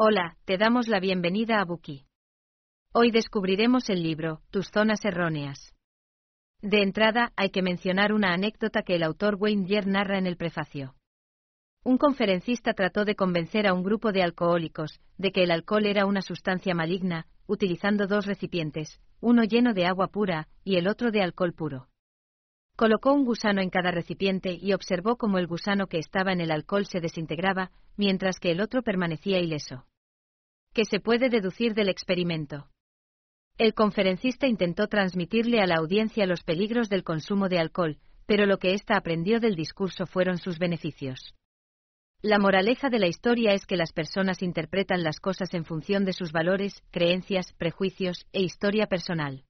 Hola, te damos la bienvenida a Buki. Hoy descubriremos el libro, Tus zonas erróneas. De entrada, hay que mencionar una anécdota que el autor Wayne Dyer narra en el prefacio. Un conferencista trató de convencer a un grupo de alcohólicos de que el alcohol era una sustancia maligna, utilizando dos recipientes, uno lleno de agua pura y el otro de alcohol puro. Colocó un gusano en cada recipiente y observó cómo el gusano que estaba en el alcohol se desintegraba, mientras que el otro permanecía ileso. ¿Qué se puede deducir del experimento? El conferencista intentó transmitirle a la audiencia los peligros del consumo de alcohol, pero lo que ésta aprendió del discurso fueron sus beneficios. La moraleja de la historia es que las personas interpretan las cosas en función de sus valores, creencias, prejuicios e historia personal.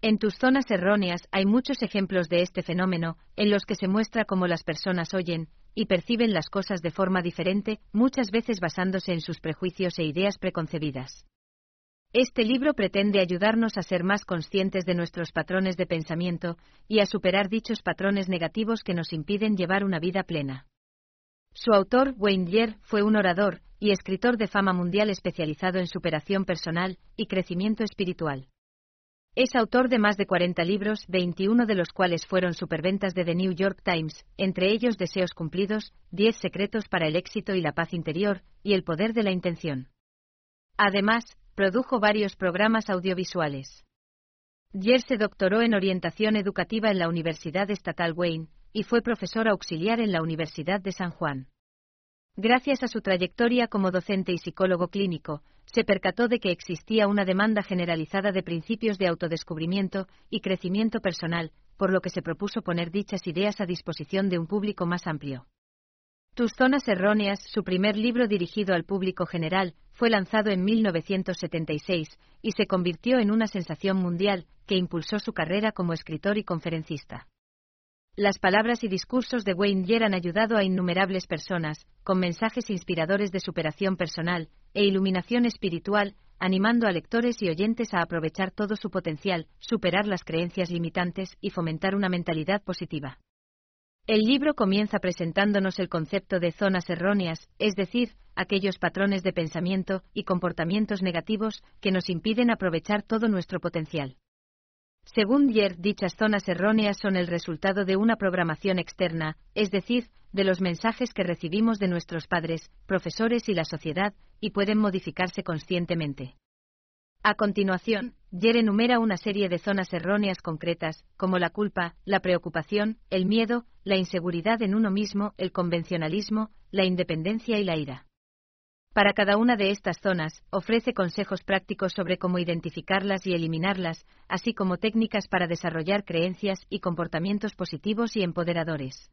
En tus zonas erróneas hay muchos ejemplos de este fenómeno, en los que se muestra cómo las personas oyen y perciben las cosas de forma diferente, muchas veces basándose en sus prejuicios e ideas preconcebidas. Este libro pretende ayudarnos a ser más conscientes de nuestros patrones de pensamiento y a superar dichos patrones negativos que nos impiden llevar una vida plena. Su autor, Wayne Dyer, fue un orador y escritor de fama mundial especializado en superación personal y crecimiento espiritual. Es autor de más de 40 libros, 21 de los cuales fueron superventas de The New York Times, entre ellos Deseos cumplidos, 10 secretos para el éxito y la paz interior, y El poder de la intención. Además, produjo varios programas audiovisuales. Jer se doctoró en orientación educativa en la Universidad Estatal Wayne, y fue profesor auxiliar en la Universidad de San Juan. Gracias a su trayectoria como docente y psicólogo clínico, se percató de que existía una demanda generalizada de principios de autodescubrimiento y crecimiento personal, por lo que se propuso poner dichas ideas a disposición de un público más amplio. Tus zonas erróneas, su primer libro dirigido al público general, fue lanzado en 1976 y se convirtió en una sensación mundial que impulsó su carrera como escritor y conferencista. Las palabras y discursos de Wayne Dyer han ayudado a innumerables personas, con mensajes inspiradores de superación personal e iluminación espiritual, animando a lectores y oyentes a aprovechar todo su potencial, superar las creencias limitantes y fomentar una mentalidad positiva. El libro comienza presentándonos el concepto de zonas erróneas, es decir, aquellos patrones de pensamiento y comportamientos negativos que nos impiden aprovechar todo nuestro potencial. Según Dier, dichas zonas erróneas son el resultado de una programación externa, es decir, de los mensajes que recibimos de nuestros padres, profesores y la sociedad, y pueden modificarse conscientemente. A continuación, Yer enumera una serie de zonas erróneas concretas, como la culpa, la preocupación, el miedo, la inseguridad en uno mismo, el convencionalismo, la independencia y la ira. Para cada una de estas zonas, ofrece consejos prácticos sobre cómo identificarlas y eliminarlas, así como técnicas para desarrollar creencias y comportamientos positivos y empoderadores.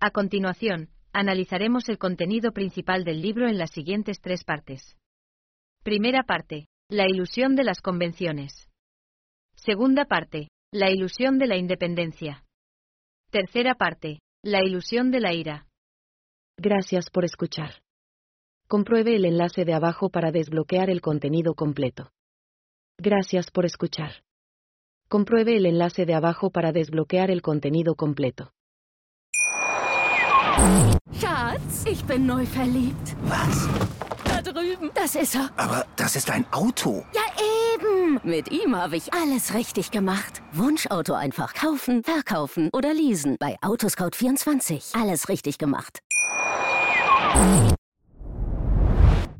A continuación, analizaremos el contenido principal del libro en las siguientes tres partes. Primera parte, la ilusión de las convenciones. Segunda parte, la ilusión de la independencia. Tercera parte, la ilusión de la ira. Gracias por escuchar. Compruebe el enlace de abajo para desbloquear el contenido completo. Gracias por escuchar. Compruebe el enlace de abajo para desbloquear el contenido completo. Schatz, ich bin neu verliebt. Was? Da drüben. Das ist er. Aber das ist ein Auto. Ja, eben. Mit ihm habe ich alles richtig gemacht. Wunschauto einfach kaufen, verkaufen oder leasen. Bei Autoscout24. Alles richtig gemacht.